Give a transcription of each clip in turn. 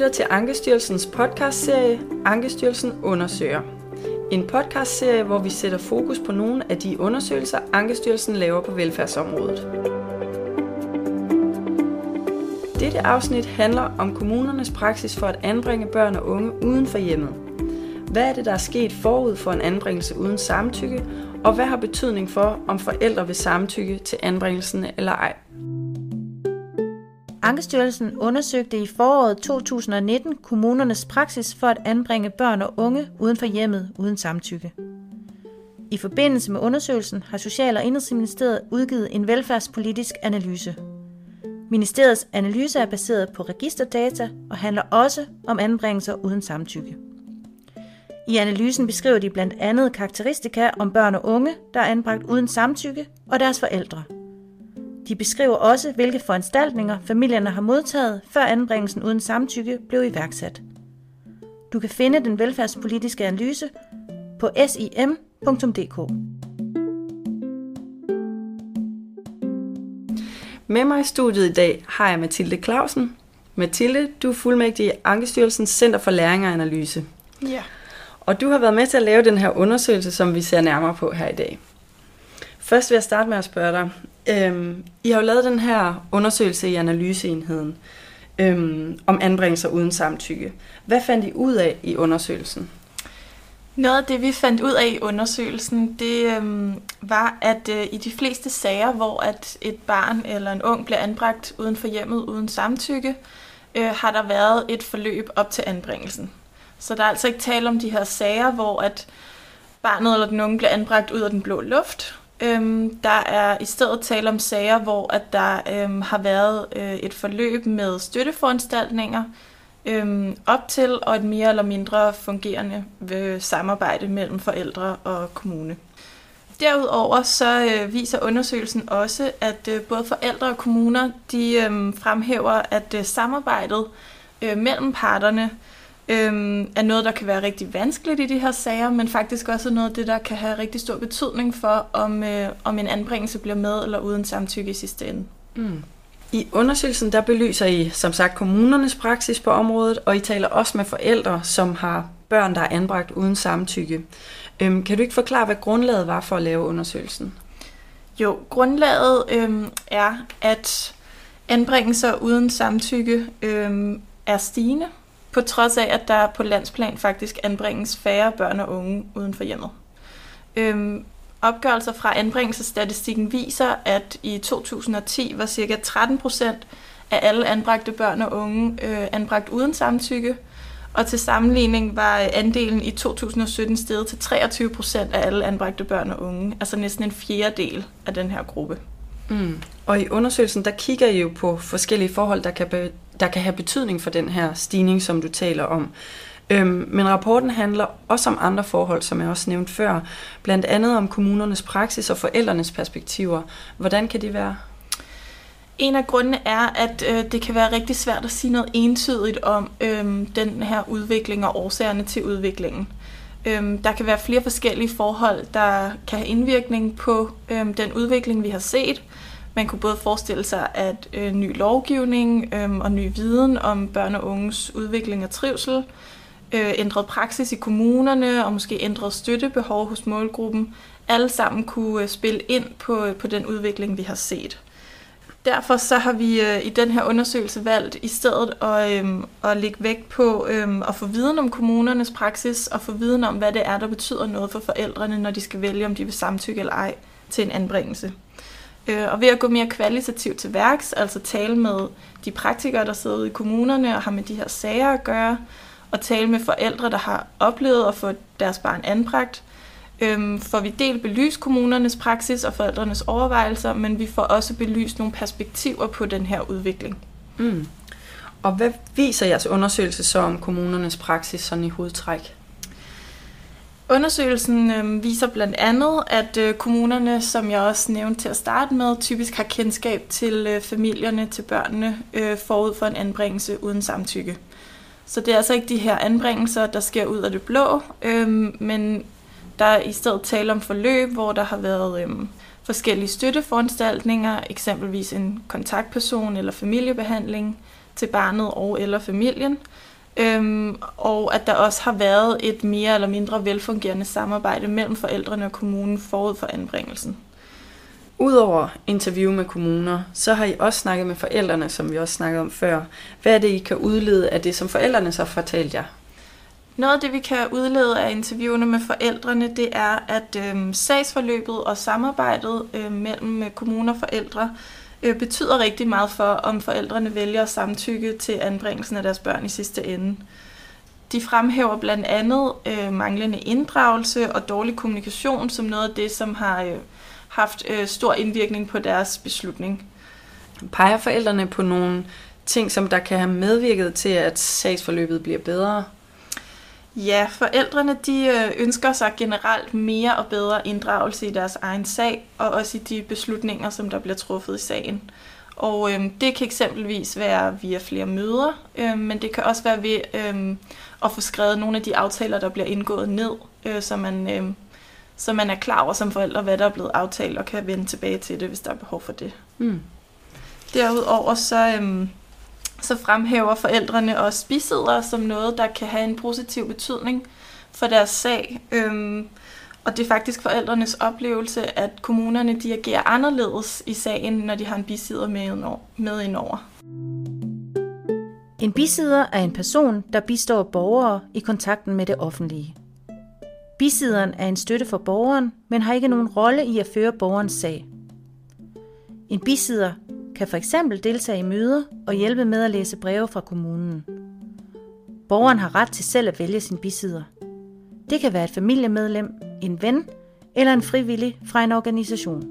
lytter til Ankestyrelsens podcastserie Ankestyrelsen undersøger. En podcastserie, hvor vi sætter fokus på nogle af de undersøgelser, Ankestyrelsen laver på velfærdsområdet. Dette afsnit handler om kommunernes praksis for at anbringe børn og unge uden for hjemmet. Hvad er det, der er sket forud for en anbringelse uden samtykke, og hvad har betydning for, om forældre vil samtykke til anbringelsen eller ej? Ankestyrelsen undersøgte i foråret 2019 kommunernes praksis for at anbringe børn og unge uden for hjemmet uden samtykke. I forbindelse med undersøgelsen har Social- og Indrigsministeriet udgivet en velfærdspolitisk analyse. Ministeriets analyse er baseret på registerdata og handler også om anbringelser uden samtykke. I analysen beskriver de blandt andet karakteristika om børn og unge, der er anbragt uden samtykke, og deres forældre – de beskriver også, hvilke foranstaltninger familierne har modtaget, før anbringelsen uden samtykke blev iværksat. Du kan finde den velfærdspolitiske analyse på sim.dk. Med mig i studiet i dag har jeg Mathilde Clausen. Mathilde, du er fuldmægtig i Ankestyrelsens Center for Læring og Analyse. Ja. Og du har været med til at lave den her undersøgelse, som vi ser nærmere på her i dag. Først vil jeg starte med at spørge dig, Øhm, I har jo lavet den her undersøgelse i analyseenheden øhm, om anbringelser uden samtykke. Hvad fandt I ud af i undersøgelsen? Noget af det, vi fandt ud af i undersøgelsen, det øhm, var, at øh, i de fleste sager, hvor at et barn eller en ung bliver anbragt uden for hjemmet uden samtykke, øh, har der været et forløb op til anbringelsen. Så der er altså ikke tale om de her sager, hvor at barnet eller den unge bliver anbragt ud af den blå luft, Øhm, der er i stedet tale om sager, hvor at der øhm, har været øh, et forløb med støtteforanstaltninger øhm, op til og et mere eller mindre fungerende øh, samarbejde mellem forældre og kommune. Derudover så øh, viser undersøgelsen også, at øh, både forældre og kommuner de øh, fremhæver, at øh, samarbejdet øh, mellem parterne øhm, er noget, der kan være rigtig vanskeligt i de her sager, men faktisk også noget af det, der kan have rigtig stor betydning for, om, øh, om en anbringelse bliver med eller uden samtykke i sidste ende. Mm. I undersøgelsen der belyser I som sagt kommunernes praksis på området, og I taler også med forældre, som har børn, der er anbragt uden samtykke. Øhm, kan du ikke forklare, hvad grundlaget var for at lave undersøgelsen? Jo, grundlaget øhm, er, at anbringelser uden samtykke øhm, er stigende på trods af, at der på landsplan faktisk anbringes færre børn og unge uden for hjemmet. Øhm, opgørelser fra anbringelsesstatistikken viser, at i 2010 var ca. 13 procent af alle anbragte børn og unge øh, anbragt uden samtykke, og til sammenligning var andelen i 2017 steget til 23 procent af alle anbragte børn og unge, altså næsten en fjerdedel af den her gruppe. Mm. Og i undersøgelsen, der kigger I jo på forskellige forhold, der kan, der kan have betydning for den her stigning, som du taler om. Øhm, men rapporten handler også om andre forhold, som jeg også nævnte før. Blandt andet om kommunernes praksis og forældrenes perspektiver. Hvordan kan det være? En af grundene er, at øh, det kan være rigtig svært at sige noget entydigt om øh, den her udvikling og årsagerne til udviklingen. Øh, der kan være flere forskellige forhold, der kan have indvirkning på øh, den udvikling, vi har set. Man kunne både forestille sig, at øh, ny lovgivning øh, og ny viden om børn og unges udvikling og trivsel, øh, ændret praksis i kommunerne og måske ændret støttebehov hos målgruppen, alle sammen kunne øh, spille ind på, øh, på den udvikling, vi har set. Derfor så har vi øh, i den her undersøgelse valgt i stedet at, øh, at lægge vægt på øh, at få viden om kommunernes praksis og få viden om, hvad det er, der betyder noget for forældrene, når de skal vælge, om de vil samtykke eller ej til en anbringelse. Øh, og ved at gå mere kvalitativt til værks, altså tale med de praktikere, der sidder ude i kommunerne og har med de her sager at gøre, og tale med forældre, der har oplevet at få deres barn anbragt, øhm, får vi delt belyst kommunernes praksis og forældrenes overvejelser, men vi får også belyst nogle perspektiver på den her udvikling. Mm. Og hvad viser jeres undersøgelse så om kommunernes praksis sådan i hovedtræk? Undersøgelsen øh, viser blandt andet, at øh, kommunerne, som jeg også nævnte til at starte med, typisk har kendskab til øh, familierne, til børnene, øh, forud for en anbringelse uden samtykke. Så det er altså ikke de her anbringelser, der sker ud af det blå, øh, men der er i stedet tale om forløb, hvor der har været øh, forskellige støtteforanstaltninger, eksempelvis en kontaktperson eller familiebehandling til barnet og eller familien, Øhm, og at der også har været et mere eller mindre velfungerende samarbejde mellem forældrene og kommunen forud for anbringelsen. Udover interview med kommuner, så har I også snakket med forældrene, som vi også snakkede om før. Hvad er det, I kan udlede af det, som forældrene så fortalt jer? Noget af det, vi kan udlede af interviewene med forældrene, det er, at øh, sagsforløbet og samarbejdet øh, mellem kommuner og forældre øh, betyder rigtig meget for, om forældrene vælger at samtykke til anbringelsen af deres børn i sidste ende. De fremhæver blandt andet øh, manglende inddragelse og dårlig kommunikation som noget af det, som har øh, haft øh, stor indvirkning på deres beslutning. Peger forældrene på nogle ting, som der kan have medvirket til, at sagsforløbet bliver bedre? Ja, forældrene de øh, ønsker sig generelt mere og bedre inddragelse i deres egen sag, og også i de beslutninger, som der bliver truffet i sagen. Og øh, det kan eksempelvis være via flere møder, øh, men det kan også være ved øh, at få skrevet nogle af de aftaler, der bliver indgået ned, øh, så, man, øh, så man er klar over som forældre, hvad der er blevet aftalt, og kan vende tilbage til det, hvis der er behov for det. Mm. Derudover så... Øh, så fremhæver forældrene også bisidder som noget, der kan have en positiv betydning for deres sag. Øhm, og det er faktisk forældrenes oplevelse, at kommunerne de agerer anderledes i sagen, når de har en bisidder med indover. En bisidder er en person, der bistår borgere i kontakten med det offentlige. Bisidderen er en støtte for borgeren, men har ikke nogen rolle i at føre borgerens sag. En bisidder kan for eksempel deltage i møder og hjælpe med at læse breve fra kommunen. Borgeren har ret til selv at vælge sin bisidder. Det kan være et familiemedlem, en ven eller en frivillig fra en organisation.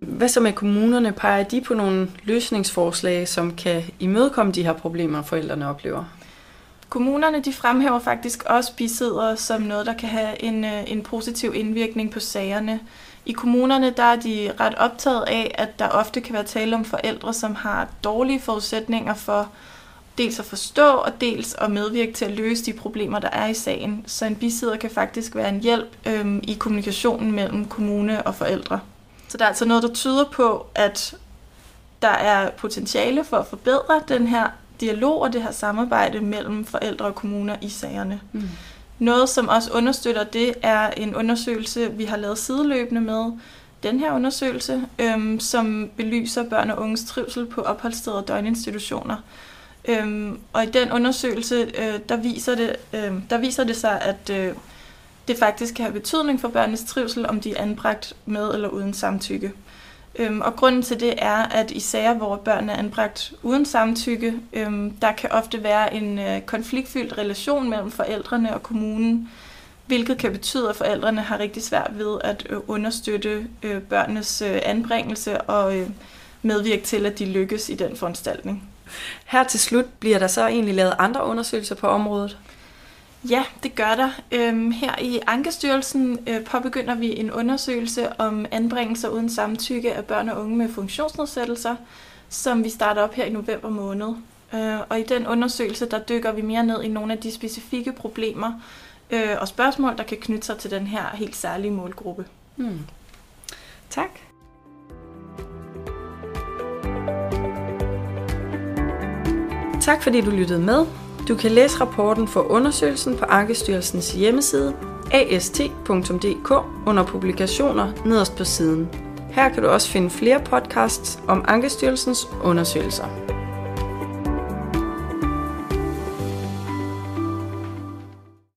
Hvad så med kommunerne? Peger de på nogle løsningsforslag, som kan imødekomme de her problemer, forældrene oplever? Kommunerne de fremhæver faktisk også bisidder som noget, der kan have en, øh, en positiv indvirkning på sagerne. I kommunerne der er de ret optaget af, at der ofte kan være tale om forældre, som har dårlige forudsætninger for dels at forstå og dels at medvirke til at løse de problemer, der er i sagen. Så en bisidder kan faktisk være en hjælp øhm, i kommunikationen mellem kommune og forældre. Så der er altså noget, der tyder på, at der er potentiale for at forbedre den her dialog og det her samarbejde mellem forældre og kommuner i sagerne. Mm. Noget, som også understøtter det, er en undersøgelse, vi har lavet sideløbende med den her undersøgelse, øhm, som belyser børn og unges trivsel på opholdssteder og døgninstitutioner. Øhm, og i den undersøgelse, øh, der, viser det, øh, der viser det sig, at øh, det faktisk kan have betydning for børnenes trivsel, om de er anbragt med eller uden samtykke. Øhm, og grunden til det er, at i sager, hvor børn er anbragt uden samtykke, øhm, der kan ofte være en øh, konfliktfyldt relation mellem forældrene og kommunen, hvilket kan betyde, at forældrene har rigtig svært ved at øh, understøtte øh, børnenes øh, anbringelse og øh, medvirke til, at de lykkes i den foranstaltning. Her til slut bliver der så egentlig lavet andre undersøgelser på området? Ja, det gør der. Øhm, her i Ankestyrelsen øh, påbegynder vi en undersøgelse om anbringelser uden samtykke af børn og unge med funktionsnedsættelser, som vi starter op her i november måned. Øh, og i den undersøgelse, der dykker vi mere ned i nogle af de specifikke problemer øh, og spørgsmål, der kan knytte sig til den her helt særlige målgruppe. Hmm. Tak. Tak fordi du lyttede med. Du kan læse rapporten for undersøgelsen på Ankestyrelsens hjemmeside ast.dk under publikationer nederst på siden. Her kan du også finde flere podcasts om Ankestyrelsens undersøgelser.